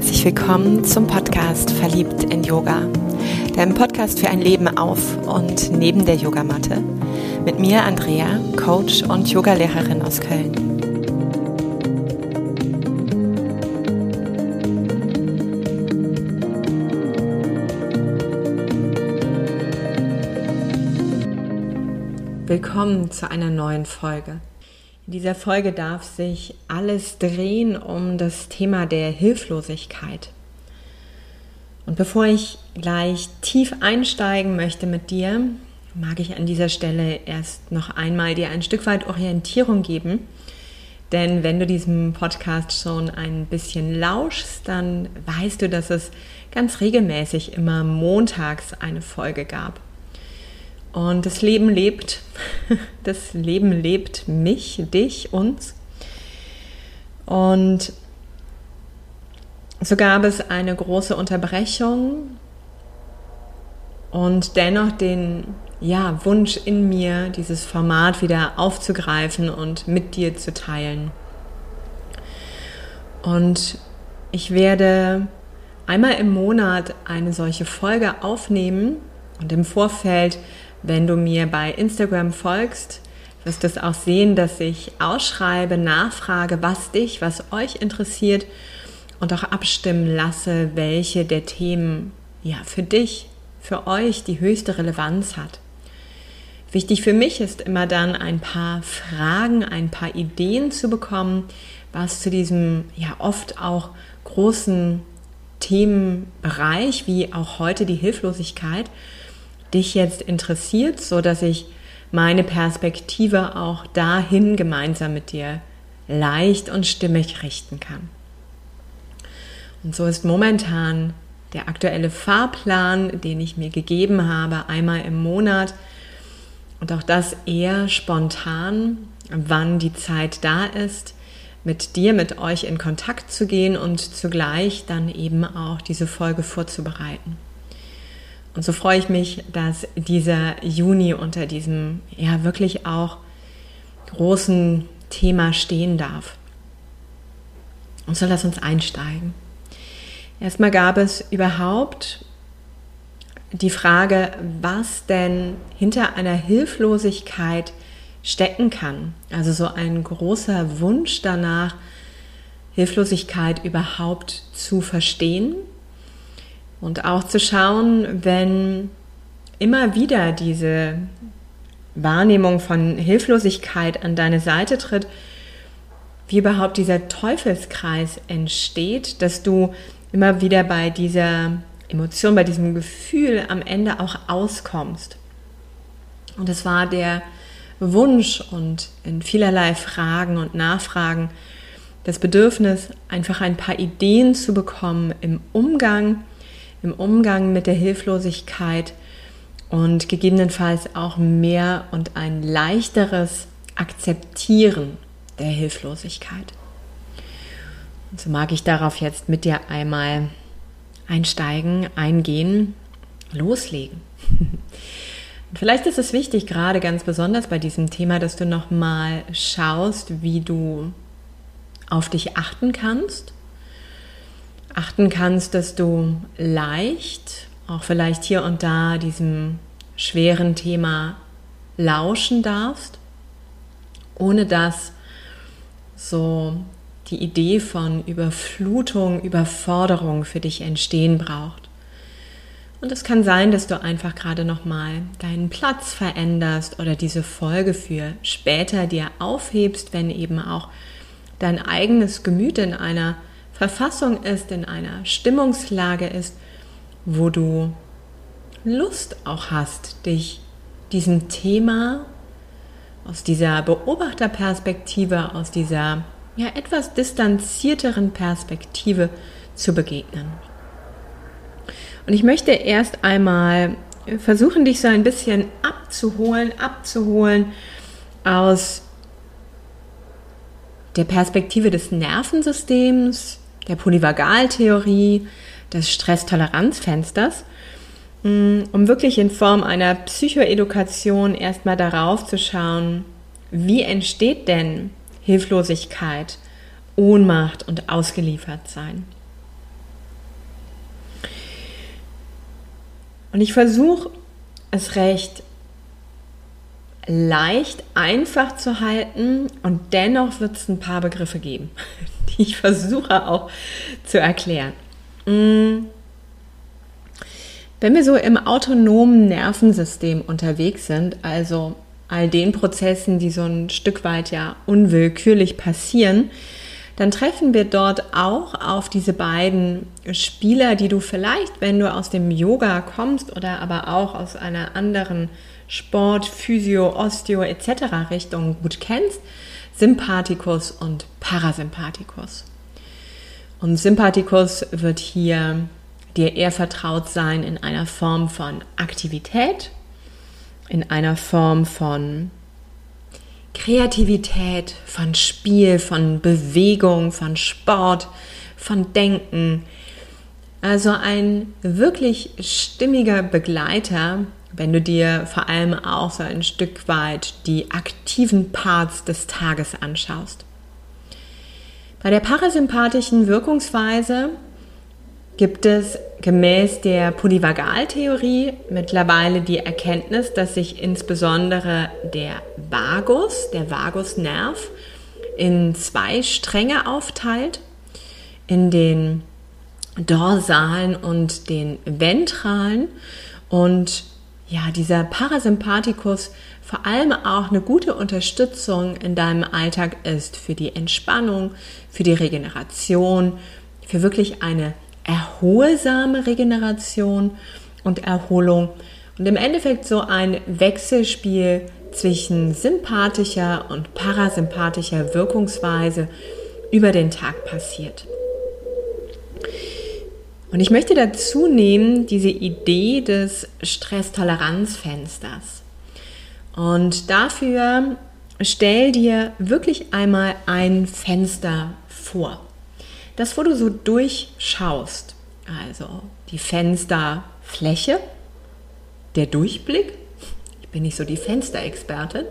Herzlich willkommen zum Podcast Verliebt in Yoga, deinem Podcast für ein Leben auf und neben der Yogamatte. Mit mir Andrea, Coach und Yogalehrerin aus Köln. Willkommen zu einer neuen Folge. In dieser Folge darf sich alles drehen um das Thema der Hilflosigkeit. Und bevor ich gleich tief einsteigen möchte mit dir, mag ich an dieser Stelle erst noch einmal dir ein Stück weit Orientierung geben. Denn wenn du diesem Podcast schon ein bisschen lauschst, dann weißt du, dass es ganz regelmäßig immer montags eine Folge gab. Und das Leben lebt, das Leben lebt mich, dich, uns. Und so gab es eine große Unterbrechung und dennoch den ja, Wunsch in mir, dieses Format wieder aufzugreifen und mit dir zu teilen. Und ich werde einmal im Monat eine solche Folge aufnehmen und im Vorfeld wenn du mir bei Instagram folgst, wirst du es auch sehen, dass ich ausschreibe, nachfrage, was dich, was euch interessiert und auch abstimmen lasse, welche der Themen ja für dich, für euch die höchste Relevanz hat. Wichtig für mich ist immer dann ein paar Fragen, ein paar Ideen zu bekommen, was zu diesem ja oft auch großen Themenbereich wie auch heute die Hilflosigkeit dich jetzt interessiert, so dass ich meine Perspektive auch dahin gemeinsam mit dir leicht und stimmig richten kann. Und so ist momentan der aktuelle Fahrplan, den ich mir gegeben habe, einmal im Monat und auch das eher spontan, wann die Zeit da ist, mit dir, mit euch in Kontakt zu gehen und zugleich dann eben auch diese Folge vorzubereiten. Und so freue ich mich, dass dieser Juni unter diesem ja wirklich auch großen Thema stehen darf. Und so lass uns einsteigen. Erstmal gab es überhaupt die Frage, was denn hinter einer Hilflosigkeit stecken kann. Also so ein großer Wunsch danach, Hilflosigkeit überhaupt zu verstehen und auch zu schauen, wenn immer wieder diese Wahrnehmung von Hilflosigkeit an deine Seite tritt, wie überhaupt dieser Teufelskreis entsteht, dass du immer wieder bei dieser Emotion, bei diesem Gefühl am Ende auch auskommst. Und es war der Wunsch und in vielerlei Fragen und Nachfragen das Bedürfnis, einfach ein paar Ideen zu bekommen im Umgang im Umgang mit der Hilflosigkeit und gegebenenfalls auch mehr und ein leichteres Akzeptieren der Hilflosigkeit. Und so mag ich darauf jetzt mit dir einmal einsteigen, eingehen, loslegen. Vielleicht ist es wichtig, gerade ganz besonders bei diesem Thema, dass du nochmal schaust, wie du auf dich achten kannst achten kannst, dass du leicht, auch vielleicht hier und da diesem schweren Thema lauschen darfst, ohne dass so die Idee von Überflutung, Überforderung für dich entstehen braucht. Und es kann sein, dass du einfach gerade nochmal deinen Platz veränderst oder diese Folge für später dir aufhebst, wenn eben auch dein eigenes Gemüt in einer Verfassung ist, in einer Stimmungslage ist, wo du Lust auch hast, dich diesem Thema aus dieser Beobachterperspektive, aus dieser ja etwas distanzierteren Perspektive zu begegnen. Und ich möchte erst einmal versuchen, dich so ein bisschen abzuholen, abzuholen aus der Perspektive des Nervensystems, der Polyvagaltheorie, des Stresstoleranzfensters, mm, um wirklich in Form einer Psychoedukation erstmal darauf zu schauen, wie entsteht denn Hilflosigkeit, Ohnmacht und Ausgeliefertsein. Und ich versuche es recht leicht einfach zu halten und dennoch wird es ein paar Begriffe geben, die ich versuche auch zu erklären. Mm. Wenn wir so im autonomen Nervensystem unterwegs sind, also all den Prozessen, die so ein Stück weit ja unwillkürlich passieren, dann treffen wir dort auch auf diese beiden Spieler, die du vielleicht, wenn du aus dem Yoga kommst oder aber auch aus einer anderen Sport, Physio, Osteo etc. Richtung gut kennst, Sympathikus und Parasympathikus. Und Sympathikus wird hier dir eher vertraut sein in einer Form von Aktivität, in einer Form von Kreativität, von Spiel, von Bewegung, von Sport, von Denken. Also ein wirklich stimmiger Begleiter, wenn du dir vor allem auch so ein Stück weit die aktiven Parts des Tages anschaust. Bei der parasympathischen Wirkungsweise gibt es gemäß der Polyvagaltheorie mittlerweile die Erkenntnis, dass sich insbesondere der Vagus, der Vagusnerv, in zwei Stränge aufteilt, in den dorsalen und den ventralen und ja, dieser Parasympathikus vor allem auch eine gute Unterstützung in deinem Alltag ist für die Entspannung, für die Regeneration, für wirklich eine erholsame Regeneration und Erholung und im Endeffekt so ein Wechselspiel zwischen sympathischer und parasympathischer Wirkungsweise über den Tag passiert. Und ich möchte dazu nehmen diese Idee des Stresstoleranzfensters. Und dafür stell dir wirklich einmal ein Fenster vor. Das, wo du so durchschaust, also die Fensterfläche, der Durchblick, ich bin nicht so die Fensterexpertin,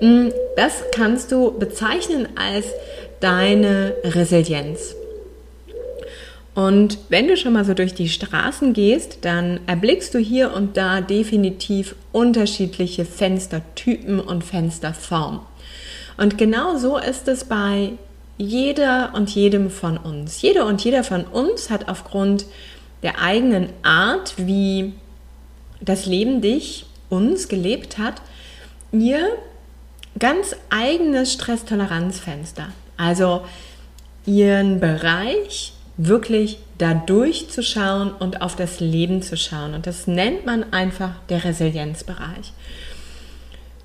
das kannst du bezeichnen als deine Resilienz. Und wenn du schon mal so durch die Straßen gehst, dann erblickst du hier und da definitiv unterschiedliche Fenstertypen und Fensterformen. Und genau so ist es bei jeder und jedem von uns. Jeder und jeder von uns hat aufgrund der eigenen Art, wie das Leben dich, uns gelebt hat, ihr ganz eigenes Stresstoleranzfenster. Also ihren Bereich, wirklich da durchzuschauen und auf das Leben zu schauen. Und das nennt man einfach der Resilienzbereich.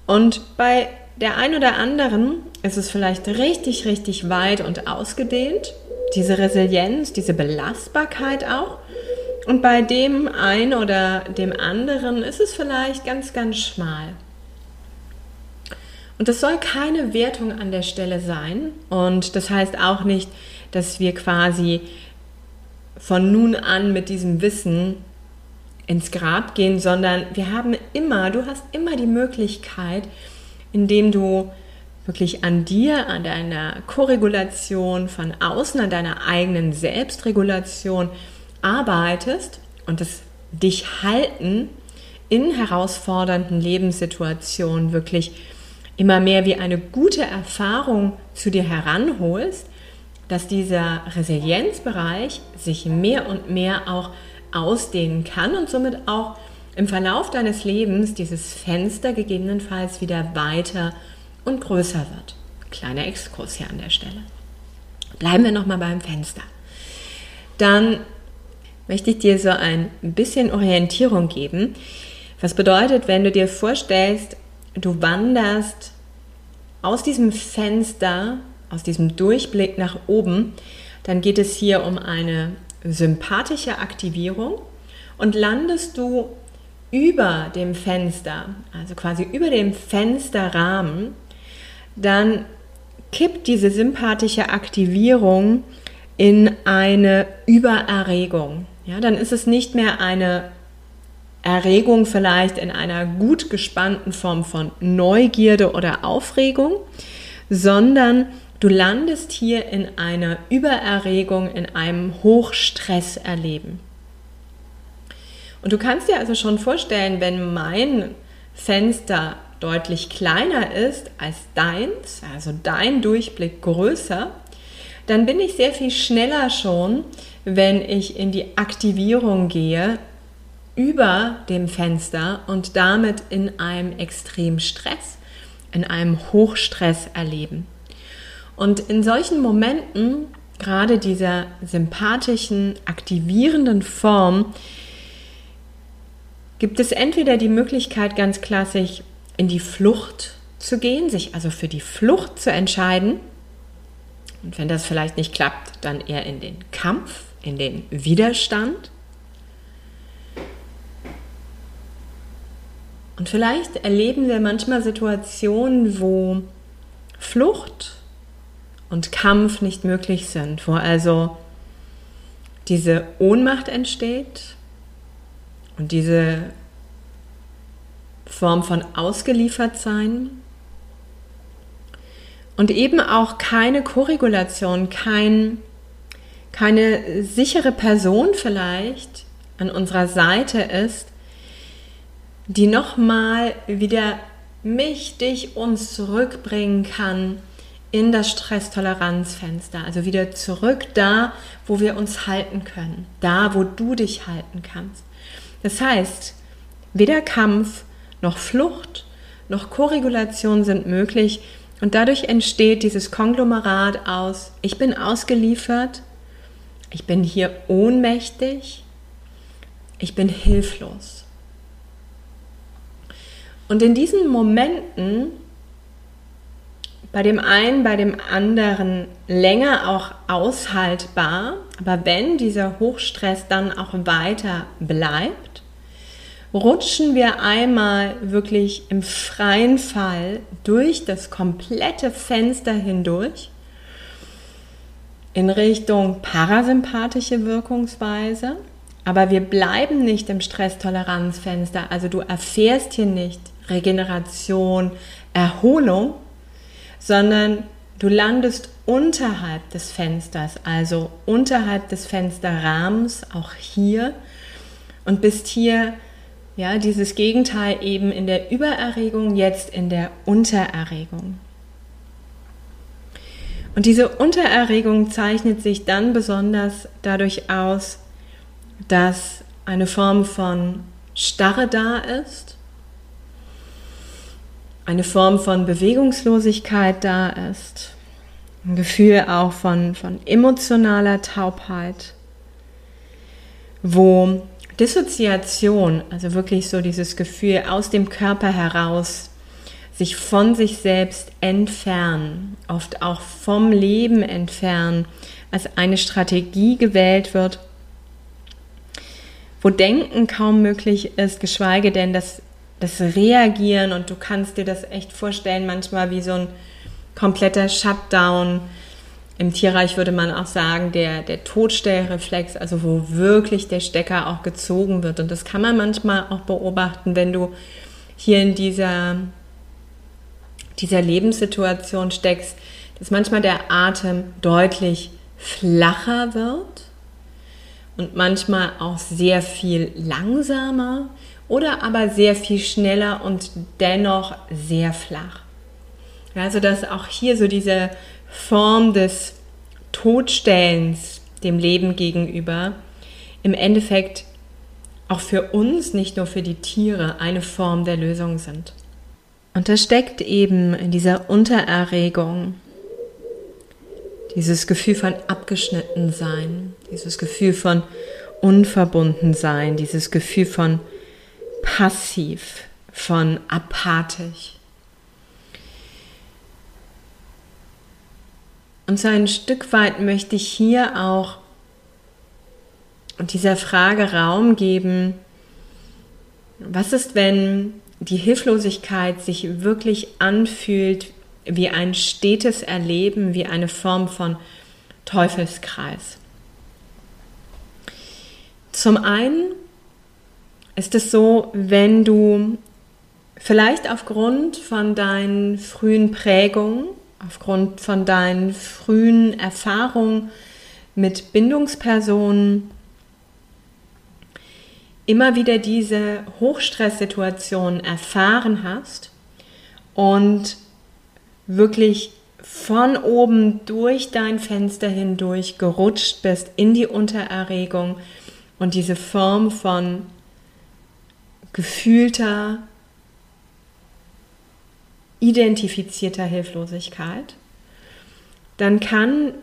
Und bei der ein oder anderen ist es vielleicht richtig, richtig weit und ausgedehnt, diese Resilienz, diese Belastbarkeit auch. Und bei dem einen oder dem anderen ist es vielleicht ganz, ganz schmal. Und das soll keine Wertung an der Stelle sein. Und das heißt auch nicht, dass wir quasi von nun an mit diesem Wissen ins Grab gehen, sondern wir haben immer, du hast immer die Möglichkeit, indem du wirklich an dir, an deiner Koregulation von außen, an deiner eigenen Selbstregulation arbeitest und das dich halten in herausfordernden Lebenssituationen wirklich immer mehr wie eine gute Erfahrung zu dir heranholst, dass dieser Resilienzbereich sich mehr und mehr auch ausdehnen kann und somit auch im Verlauf deines Lebens dieses Fenster gegebenenfalls wieder weiter und größer wird. Kleiner Exkurs hier an der Stelle. Bleiben wir nochmal beim Fenster. Dann möchte ich dir so ein bisschen Orientierung geben. Was bedeutet, wenn du dir vorstellst, du wanderst aus diesem Fenster aus diesem Durchblick nach oben, dann geht es hier um eine sympathische Aktivierung und landest du über dem Fenster, also quasi über dem Fensterrahmen, dann kippt diese sympathische Aktivierung in eine Übererregung. Ja, dann ist es nicht mehr eine Erregung vielleicht in einer gut gespannten Form von Neugierde oder Aufregung, sondern Du landest hier in einer Übererregung, in einem Hochstresserleben. Und du kannst dir also schon vorstellen, wenn mein Fenster deutlich kleiner ist als deins, also dein Durchblick größer, dann bin ich sehr viel schneller schon, wenn ich in die Aktivierung gehe über dem Fenster und damit in einem extremen Stress, in einem Hochstress erleben. Und in solchen Momenten, gerade dieser sympathischen, aktivierenden Form, gibt es entweder die Möglichkeit, ganz klassisch in die Flucht zu gehen, sich also für die Flucht zu entscheiden. Und wenn das vielleicht nicht klappt, dann eher in den Kampf, in den Widerstand. Und vielleicht erleben wir manchmal Situationen, wo Flucht und Kampf nicht möglich sind, wo also diese Ohnmacht entsteht und diese Form von ausgeliefert sein und eben auch keine Korregulation, kein, keine sichere Person vielleicht an unserer Seite ist, die nochmal wieder mich, dich, uns zurückbringen kann in das Stresstoleranzfenster, also wieder zurück da, wo wir uns halten können, da, wo du dich halten kannst. Das heißt, weder Kampf noch Flucht noch Korregulation sind möglich und dadurch entsteht dieses Konglomerat aus, ich bin ausgeliefert, ich bin hier ohnmächtig, ich bin hilflos. Und in diesen Momenten, bei dem einen, bei dem anderen länger auch aushaltbar, aber wenn dieser Hochstress dann auch weiter bleibt, rutschen wir einmal wirklich im freien Fall durch das komplette Fenster hindurch in Richtung parasympathische Wirkungsweise. Aber wir bleiben nicht im Stresstoleranzfenster. Also du erfährst hier nicht Regeneration, Erholung, sondern du landest unterhalb des Fensters, also unterhalb des Fensterrahmens, auch hier, und bist hier ja, dieses Gegenteil eben in der Übererregung, jetzt in der Untererregung. Und diese Untererregung zeichnet sich dann besonders dadurch aus, dass eine Form von Starre da ist, eine Form von Bewegungslosigkeit da ist, ein Gefühl auch von, von emotionaler Taubheit, wo Dissoziation, also wirklich so dieses Gefühl aus dem Körper heraus, sich von sich selbst entfernen, oft auch vom Leben entfernen, als eine Strategie gewählt wird, wo Denken kaum möglich ist, geschweige denn das, das Reagieren und du kannst dir das echt vorstellen, manchmal wie so ein kompletter Shutdown, im Tierreich würde man auch sagen, der, der Todstellreflex, also wo wirklich der Stecker auch gezogen wird. Und das kann man manchmal auch beobachten, wenn du hier in dieser, dieser Lebenssituation steckst, dass manchmal der Atem deutlich flacher wird und manchmal auch sehr viel langsamer oder aber sehr viel schneller und dennoch sehr flach. Also dass auch hier so diese Form des Todstellens dem Leben gegenüber im Endeffekt auch für uns, nicht nur für die Tiere, eine Form der Lösung sind. Und da steckt eben in dieser Untererregung dieses Gefühl von Abgeschnittensein, dieses Gefühl von Unverbundensein, dieses Gefühl von passiv, von apathisch. Und so ein Stück weit möchte ich hier auch dieser Frage Raum geben, was ist, wenn die Hilflosigkeit sich wirklich anfühlt wie ein stetes Erleben, wie eine Form von Teufelskreis? Zum einen ist es so, wenn du vielleicht aufgrund von deinen frühen Prägungen aufgrund von deinen frühen Erfahrungen mit Bindungspersonen immer wieder diese Hochstresssituation erfahren hast und wirklich von oben durch dein Fenster hindurch gerutscht bist in die Untererregung und diese Form von gefühlter, identifizierter Hilflosigkeit, dann kann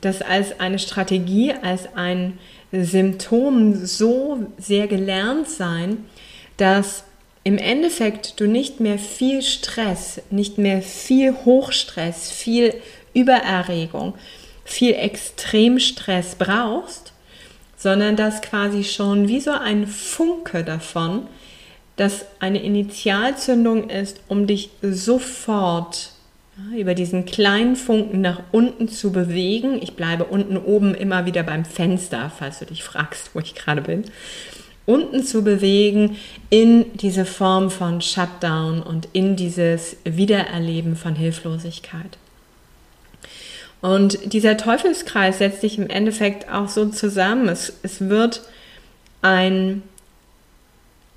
das als eine Strategie, als ein Symptom so sehr gelernt sein, dass im Endeffekt du nicht mehr viel Stress, nicht mehr viel Hochstress, viel Übererregung, viel Extremstress brauchst, sondern dass quasi schon wie so ein Funke davon, dass eine Initialzündung ist, um dich sofort über diesen kleinen Funken nach unten zu bewegen. Ich bleibe unten oben immer wieder beim Fenster, falls du dich fragst, wo ich gerade bin. Unten zu bewegen in diese Form von Shutdown und in dieses Wiedererleben von Hilflosigkeit. Und dieser Teufelskreis setzt sich im Endeffekt auch so zusammen. Es, es wird ein,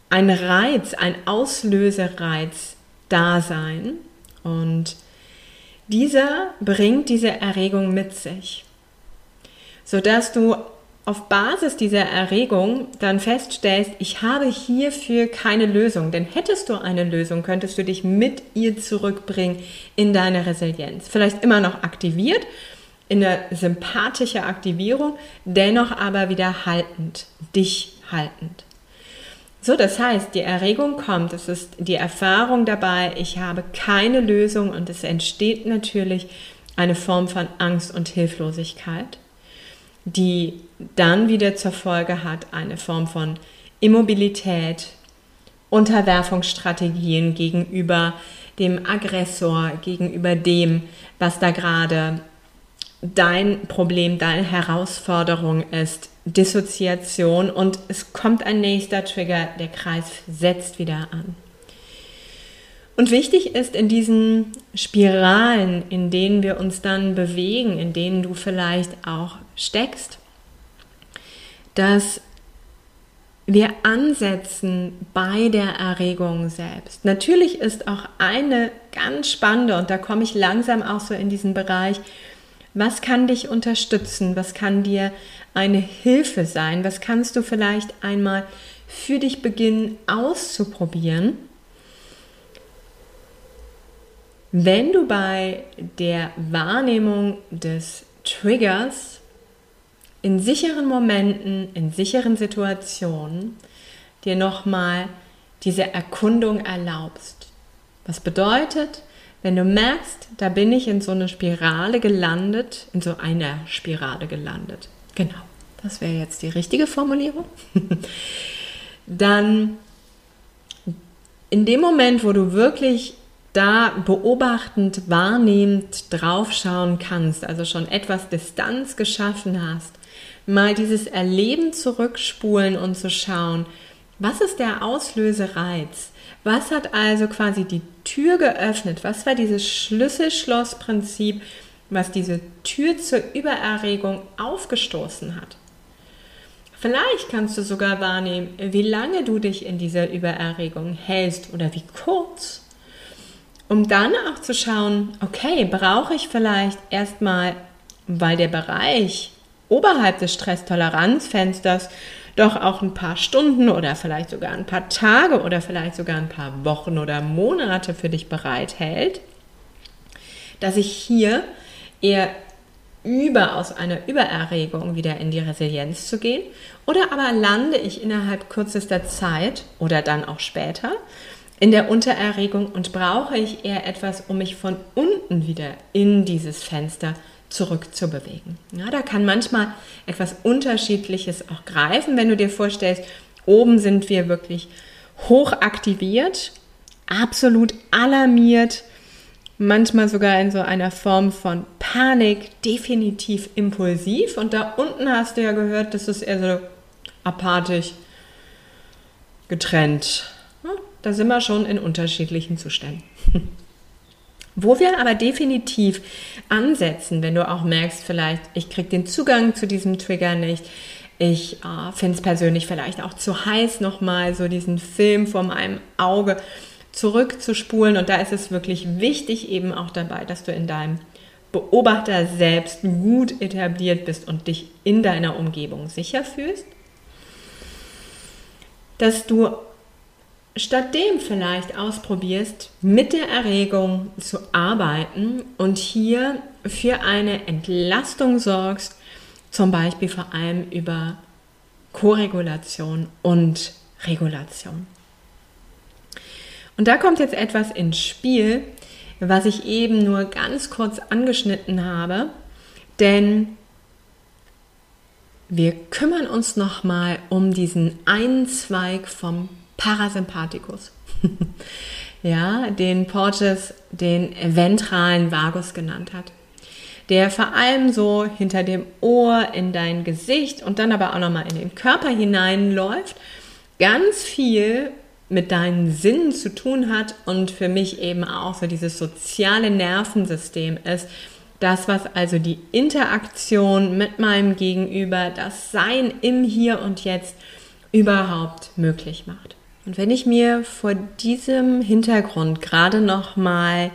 ein Reiz, ein Auslösereiz da sein. Und dieser bringt diese Erregung mit sich, sodass du auf Basis dieser Erregung dann feststellst, ich habe hierfür keine Lösung. Denn hättest du eine Lösung, könntest du dich mit ihr zurückbringen in deine Resilienz. Vielleicht immer noch aktiviert, in eine sympathische Aktivierung, dennoch aber wieder haltend, dich haltend. So, das heißt, die Erregung kommt, es ist die Erfahrung dabei, ich habe keine Lösung und es entsteht natürlich eine Form von Angst und Hilflosigkeit, die dann wieder zur Folge hat eine Form von Immobilität, Unterwerfungsstrategien gegenüber dem Aggressor, gegenüber dem, was da gerade dein Problem, deine Herausforderung ist, Dissoziation und es kommt ein nächster Trigger, der Kreis setzt wieder an. Und wichtig ist in diesen Spiralen, in denen wir uns dann bewegen, in denen du vielleicht auch steckst, dass wir ansetzen bei der Erregung selbst. Natürlich ist auch eine ganz spannende, und da komme ich langsam auch so in diesen Bereich, was kann dich unterstützen? Was kann dir eine Hilfe sein? Was kannst du vielleicht einmal für dich beginnen auszuprobieren? Wenn du bei der Wahrnehmung des Triggers in sicheren Momenten, in sicheren Situationen dir nochmal diese Erkundung erlaubst. Was bedeutet, wenn du merkst, da bin ich in so eine Spirale gelandet, in so einer Spirale gelandet. Genau, das wäre jetzt die richtige Formulierung. Dann in dem Moment, wo du wirklich da beobachtend, wahrnehmend draufschauen kannst, also schon etwas Distanz geschaffen hast, mal dieses Erleben zurückspulen und zu schauen, was ist der Auslösereiz? Was hat also quasi die Tür geöffnet? Was war dieses Schlüssel-Schloss-Prinzip, was diese Tür zur Übererregung aufgestoßen hat? Vielleicht kannst du sogar wahrnehmen, wie lange du dich in dieser Übererregung hältst oder wie kurz, um dann auch zu schauen, okay, brauche ich vielleicht erstmal, weil der Bereich oberhalb des Stresstoleranzfensters doch auch ein paar Stunden oder vielleicht sogar ein paar Tage oder vielleicht sogar ein paar Wochen oder Monate für dich bereithält, dass ich hier eher über aus einer Übererregung wieder in die Resilienz zu gehen oder aber lande ich innerhalb kürzester Zeit oder dann auch später in der Untererregung und brauche ich eher etwas, um mich von unten wieder in dieses Fenster zu zurückzubewegen. Ja, da kann manchmal etwas Unterschiedliches auch greifen, wenn du dir vorstellst, oben sind wir wirklich hoch aktiviert, absolut alarmiert, manchmal sogar in so einer Form von Panik, definitiv impulsiv. Und da unten hast du ja gehört, das ist eher so apathisch, getrennt. Da sind wir schon in unterschiedlichen Zuständen. Wo wir aber definitiv ansetzen, wenn du auch merkst, vielleicht, ich kriege den Zugang zu diesem Trigger nicht, Ich äh, finde es persönlich vielleicht auch zu heiß, nochmal so diesen Film vor meinem Auge zurückzuspulen. Und da ist es wirklich wichtig eben auch dabei, dass du in deinem Beobachter selbst gut etabliert bist und dich in deiner Umgebung sicher fühlst. Dass du stattdem vielleicht ausprobierst, mit der Erregung zu arbeiten und hier für eine Entlastung sorgst, zum Beispiel vor allem über Koregulation und Regulation. Und da kommt jetzt etwas ins Spiel, was ich eben nur ganz kurz angeschnitten habe, denn wir kümmern uns nochmal um diesen einen Zweig vom Parasympathikus. ja, den Porges den ventralen Vagus genannt hat. Der vor allem so hinter dem Ohr in dein Gesicht und dann aber auch nochmal in den Körper hineinläuft, ganz viel mit deinen Sinnen zu tun hat und für mich eben auch so dieses soziale Nervensystem ist, das, was also die Interaktion mit meinem Gegenüber, das Sein im Hier und Jetzt überhaupt möglich macht. Und wenn ich mir vor diesem Hintergrund gerade noch mal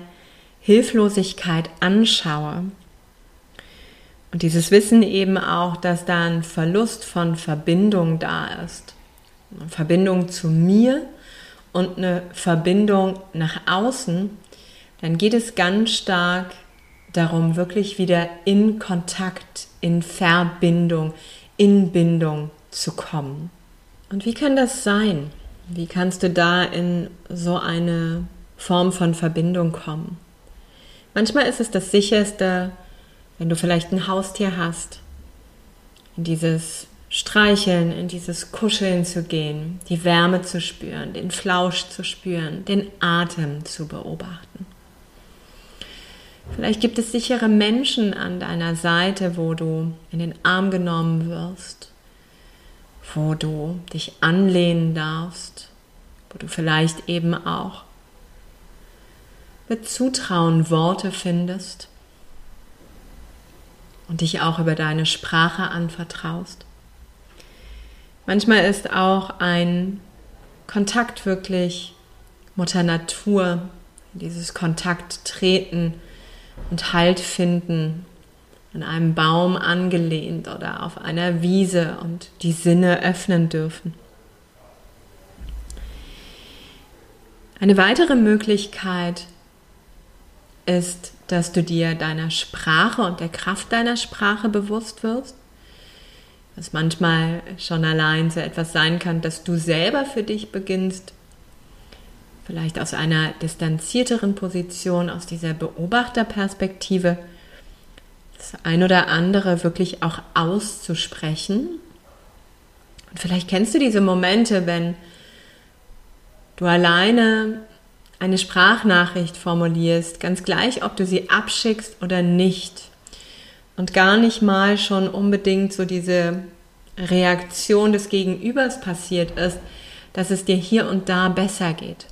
Hilflosigkeit anschaue und dieses Wissen eben auch, dass da ein Verlust von Verbindung da ist, eine Verbindung zu mir und eine Verbindung nach außen, dann geht es ganz stark darum, wirklich wieder in Kontakt, in Verbindung, in Bindung zu kommen. Und wie kann das sein? Wie kannst du da in so eine Form von Verbindung kommen? Manchmal ist es das sicherste, wenn du vielleicht ein Haustier hast, in dieses Streicheln, in dieses Kuscheln zu gehen, die Wärme zu spüren, den Flausch zu spüren, den Atem zu beobachten. Vielleicht gibt es sichere Menschen an deiner Seite, wo du in den Arm genommen wirst, wo du dich anlehnen darfst, wo du vielleicht eben auch mit Zutrauen Worte findest und dich auch über deine Sprache anvertraust. Manchmal ist auch ein Kontakt wirklich Mutter Natur, dieses Kontakt treten und Halt finden an einem Baum angelehnt oder auf einer Wiese und die Sinne öffnen dürfen. Eine weitere Möglichkeit ist, dass du dir deiner Sprache und der Kraft deiner Sprache bewusst wirst. Was manchmal schon allein so etwas sein kann, dass du selber für dich beginnst, vielleicht aus einer distanzierteren Position, aus dieser Beobachterperspektive, das ein oder andere wirklich auch auszusprechen. Und vielleicht kennst du diese Momente, wenn du alleine eine Sprachnachricht formulierst, ganz gleich, ob du sie abschickst oder nicht. Und gar nicht mal schon unbedingt so diese Reaktion des Gegenübers passiert ist, dass es dir hier und da besser geht.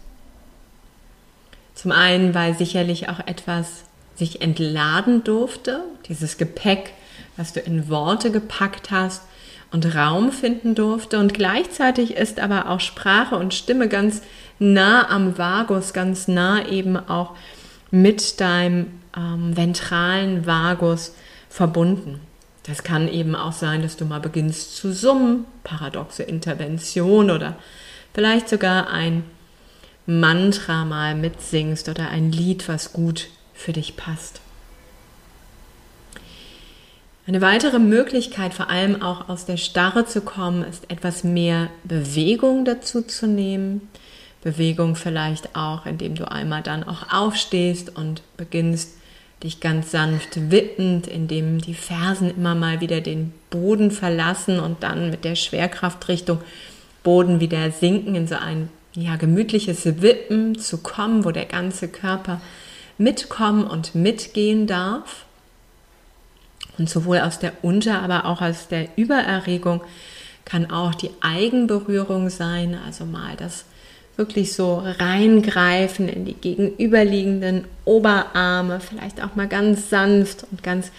Zum einen, weil sicherlich auch etwas sich entladen durfte, dieses Gepäck, was du in Worte gepackt hast und Raum finden durfte. Und gleichzeitig ist aber auch Sprache und Stimme ganz nah am Vagus, ganz nah eben auch mit deinem ähm, ventralen Vagus verbunden. Das kann eben auch sein, dass du mal beginnst zu summen, paradoxe Intervention oder vielleicht sogar ein Mantra mal mitsingst oder ein Lied, was gut für dich passt. Eine weitere Möglichkeit, vor allem auch aus der Starre zu kommen, ist etwas mehr Bewegung dazu zu nehmen. Bewegung vielleicht auch, indem du einmal dann auch aufstehst und beginnst, dich ganz sanft wippend, indem die Fersen immer mal wieder den Boden verlassen und dann mit der Schwerkraftrichtung Boden wieder sinken in so ein ja, gemütliches Wippen zu kommen, wo der ganze Körper mitkommen und mitgehen darf. Und sowohl aus der Unter-, aber auch aus der Übererregung kann auch die Eigenberührung sein, also mal das wirklich so reingreifen in die gegenüberliegenden Oberarme, vielleicht auch mal ganz sanft und ganz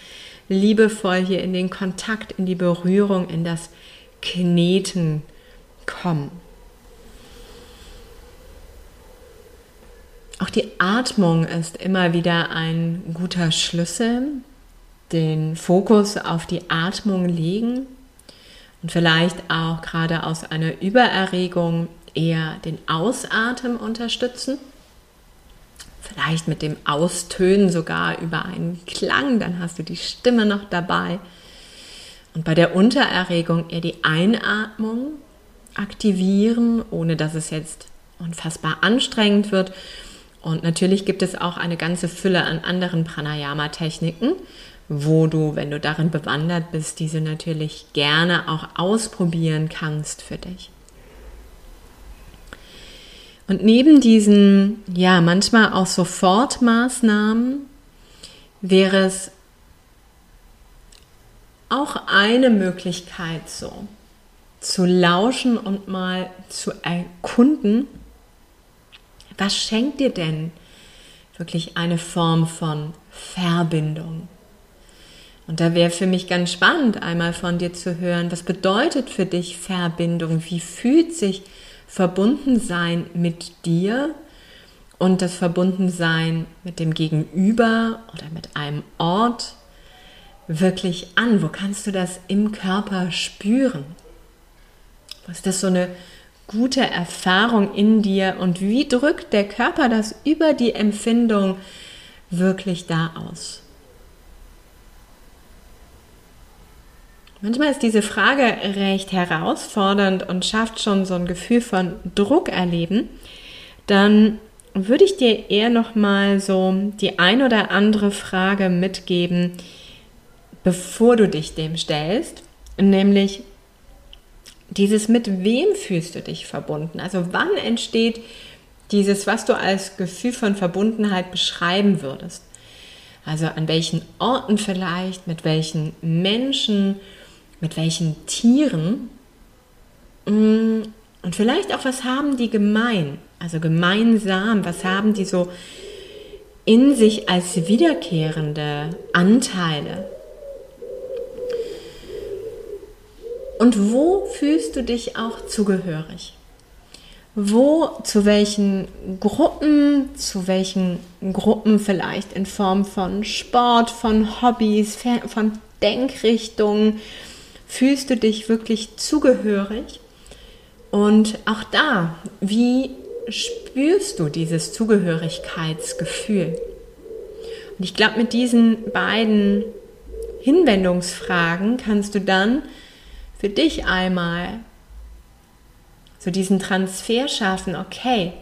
liebevoll hier in den Kontakt, in die Berührung, in das Kneten kommen. Auch die Atmung ist immer wieder ein guter Schlüssel. Den Fokus auf die Atmung legen und vielleicht auch gerade aus einer Übererregung eher den Ausatmen unterstützen. Vielleicht mit dem Austönen sogar über einen Klang, dann hast du die Stimme noch dabei. Und bei der Untererregung eher die Einatmung aktivieren, ohne dass es jetzt unfassbar anstrengend wird und natürlich gibt es auch eine ganze Fülle an anderen Pranayama-Techniken, wo du, wenn du darin bewandert bist, diese natürlich gerne auch ausprobieren kannst für dich. Und neben diesen, ja, manchmal auch Sofortmaßnahmen wäre es auch eine Möglichkeit so, zu lauschen und mal zu erkunden, was schenkt dir denn wirklich eine Form von Verbindung? Und da wäre für mich ganz spannend, einmal von dir zu hören, was bedeutet für dich Verbindung? Wie fühlt sich Verbundensein mit dir und das Verbundensein mit dem Gegenüber oder mit einem Ort wirklich an? Wo kannst du das im Körper spüren? Was ist das so eine gute Erfahrung in dir und wie drückt der Körper das über die Empfindung wirklich da aus? Manchmal ist diese Frage recht herausfordernd und schafft schon so ein Gefühl von Druck erleben. Dann würde ich dir eher noch mal so die ein oder andere Frage mitgeben, bevor du dich dem stellst, nämlich dieses mit wem fühlst du dich verbunden? Also wann entsteht dieses, was du als Gefühl von Verbundenheit beschreiben würdest? Also an welchen Orten vielleicht, mit welchen Menschen, mit welchen Tieren? Mm, und vielleicht auch, was haben die gemein? Also gemeinsam, was haben die so in sich als wiederkehrende Anteile? Und wo fühlst du dich auch zugehörig? Wo, zu welchen Gruppen, zu welchen Gruppen vielleicht in Form von Sport, von Hobbys, von Denkrichtungen, fühlst du dich wirklich zugehörig? Und auch da, wie spürst du dieses Zugehörigkeitsgefühl? Und ich glaube, mit diesen beiden Hinwendungsfragen kannst du dann für dich einmal so diesen Transfer schaffen, okay,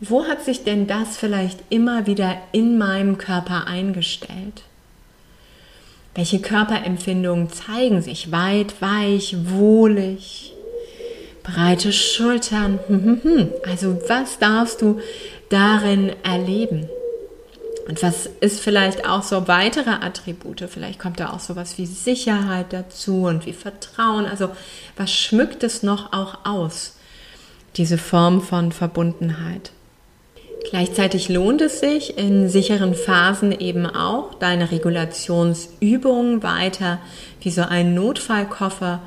wo hat sich denn das vielleicht immer wieder in meinem Körper eingestellt? Welche Körperempfindungen zeigen sich? Weit, weich, wohlig, breite Schultern. Hm, hm, hm. Also was darfst du darin erleben? Und was ist vielleicht auch so weitere Attribute? Vielleicht kommt da auch sowas wie Sicherheit dazu und wie Vertrauen. Also was schmückt es noch auch aus? Diese Form von Verbundenheit. Gleichzeitig lohnt es sich in sicheren Phasen eben auch, deine Regulationsübungen weiter wie so einen Notfallkoffer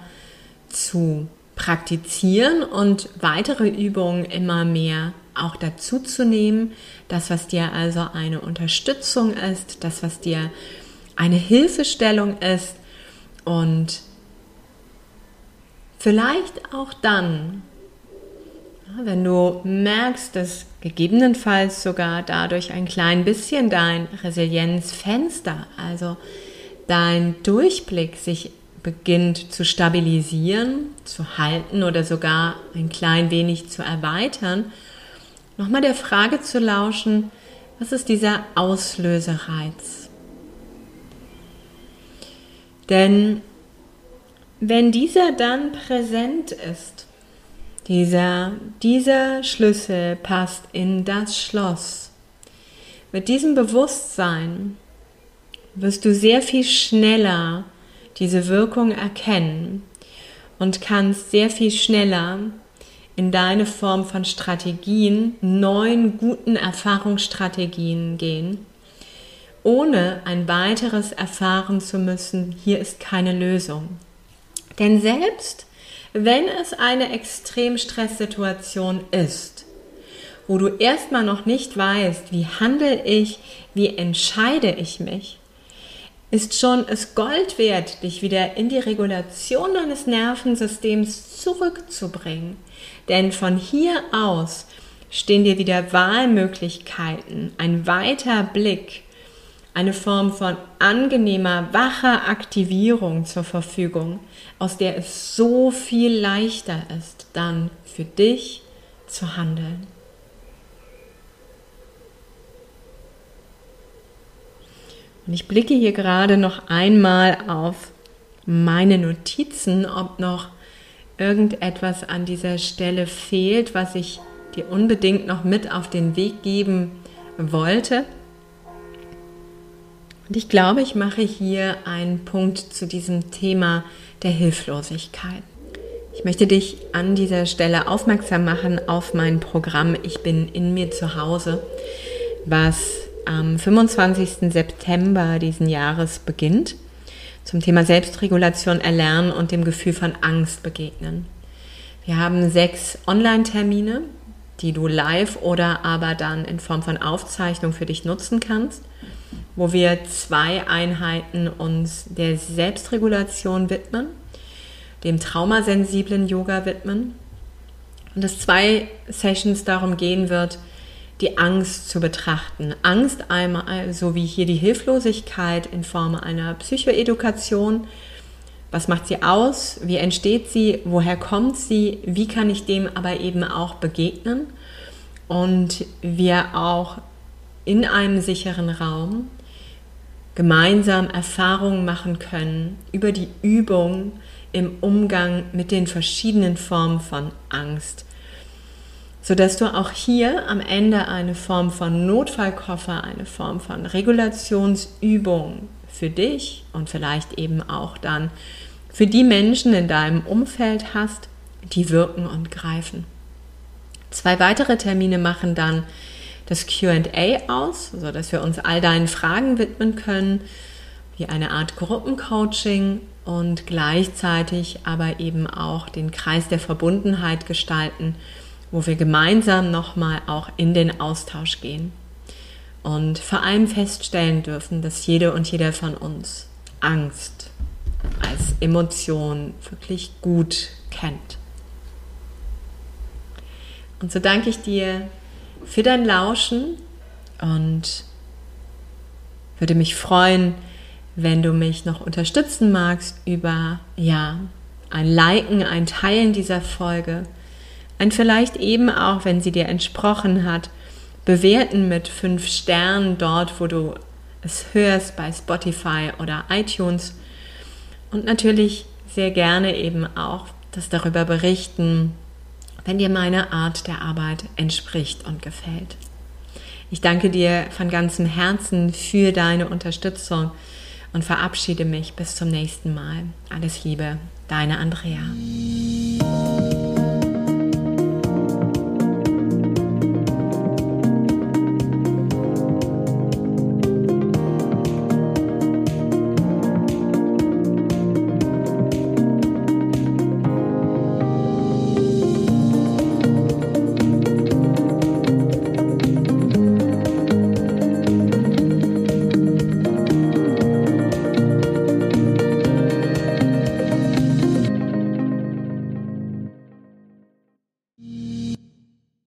zu praktizieren und weitere Übungen immer mehr auch dazu zu nehmen. Das, was dir also eine Unterstützung ist, das, was dir eine Hilfestellung ist und vielleicht auch dann, wenn du merkst, dass gegebenenfalls sogar dadurch ein klein bisschen dein Resilienzfenster, also dein Durchblick sich beginnt zu stabilisieren, zu halten oder sogar ein klein wenig zu erweitern, nochmal der Frage zu lauschen, was ist dieser Auslösereiz? Denn wenn dieser dann präsent ist, dieser, dieser Schlüssel passt in das Schloss, mit diesem Bewusstsein wirst du sehr viel schneller diese Wirkung erkennen und kannst sehr viel schneller in deine Form von Strategien, neuen guten Erfahrungsstrategien gehen, ohne ein weiteres erfahren zu müssen, hier ist keine Lösung. Denn selbst wenn es eine Extremstresssituation ist, wo du erstmal noch nicht weißt, wie handle ich, wie entscheide ich mich, ist schon es Gold wert, dich wieder in die Regulation deines Nervensystems zurückzubringen. Denn von hier aus stehen dir wieder Wahlmöglichkeiten, ein weiter Blick, eine Form von angenehmer, wacher Aktivierung zur Verfügung, aus der es so viel leichter ist, dann für dich zu handeln. Und ich blicke hier gerade noch einmal auf meine Notizen, ob noch irgendetwas an dieser Stelle fehlt, was ich dir unbedingt noch mit auf den Weg geben wollte. Und ich glaube, ich mache hier einen Punkt zu diesem Thema der Hilflosigkeit. Ich möchte dich an dieser Stelle aufmerksam machen auf mein Programm Ich bin in mir zu Hause, was am 25. September diesen Jahres beginnt, zum Thema Selbstregulation erlernen und dem Gefühl von Angst begegnen. Wir haben sechs Online-Termine, die du live oder aber dann in Form von Aufzeichnung für dich nutzen kannst, wo wir zwei Einheiten uns der Selbstregulation widmen, dem traumasensiblen Yoga widmen und es zwei Sessions darum gehen wird, die Angst zu betrachten. Angst einmal, so wie hier die Hilflosigkeit in Form einer Psychoedukation. Was macht sie aus? Wie entsteht sie? Woher kommt sie? Wie kann ich dem aber eben auch begegnen? Und wir auch in einem sicheren Raum gemeinsam Erfahrungen machen können über die Übung im Umgang mit den verschiedenen Formen von Angst sodass du auch hier am Ende eine Form von Notfallkoffer, eine Form von Regulationsübung für dich und vielleicht eben auch dann für die Menschen in deinem Umfeld hast, die wirken und greifen. Zwei weitere Termine machen dann das QA aus, sodass wir uns all deinen Fragen widmen können, wie eine Art Gruppencoaching und gleichzeitig aber eben auch den Kreis der Verbundenheit gestalten, wo wir gemeinsam nochmal auch in den Austausch gehen und vor allem feststellen dürfen, dass jede und jeder von uns Angst als Emotion wirklich gut kennt. Und so danke ich dir für dein Lauschen und würde mich freuen, wenn du mich noch unterstützen magst über ja, ein Liken, ein Teilen dieser Folge und vielleicht eben auch, wenn sie dir entsprochen hat, bewerten mit fünf Sternen dort, wo du es hörst, bei Spotify oder iTunes. Und natürlich sehr gerne eben auch das darüber berichten, wenn dir meine Art der Arbeit entspricht und gefällt. Ich danke dir von ganzem Herzen für deine Unterstützung und verabschiede mich bis zum nächsten Mal. Alles Liebe, deine Andrea.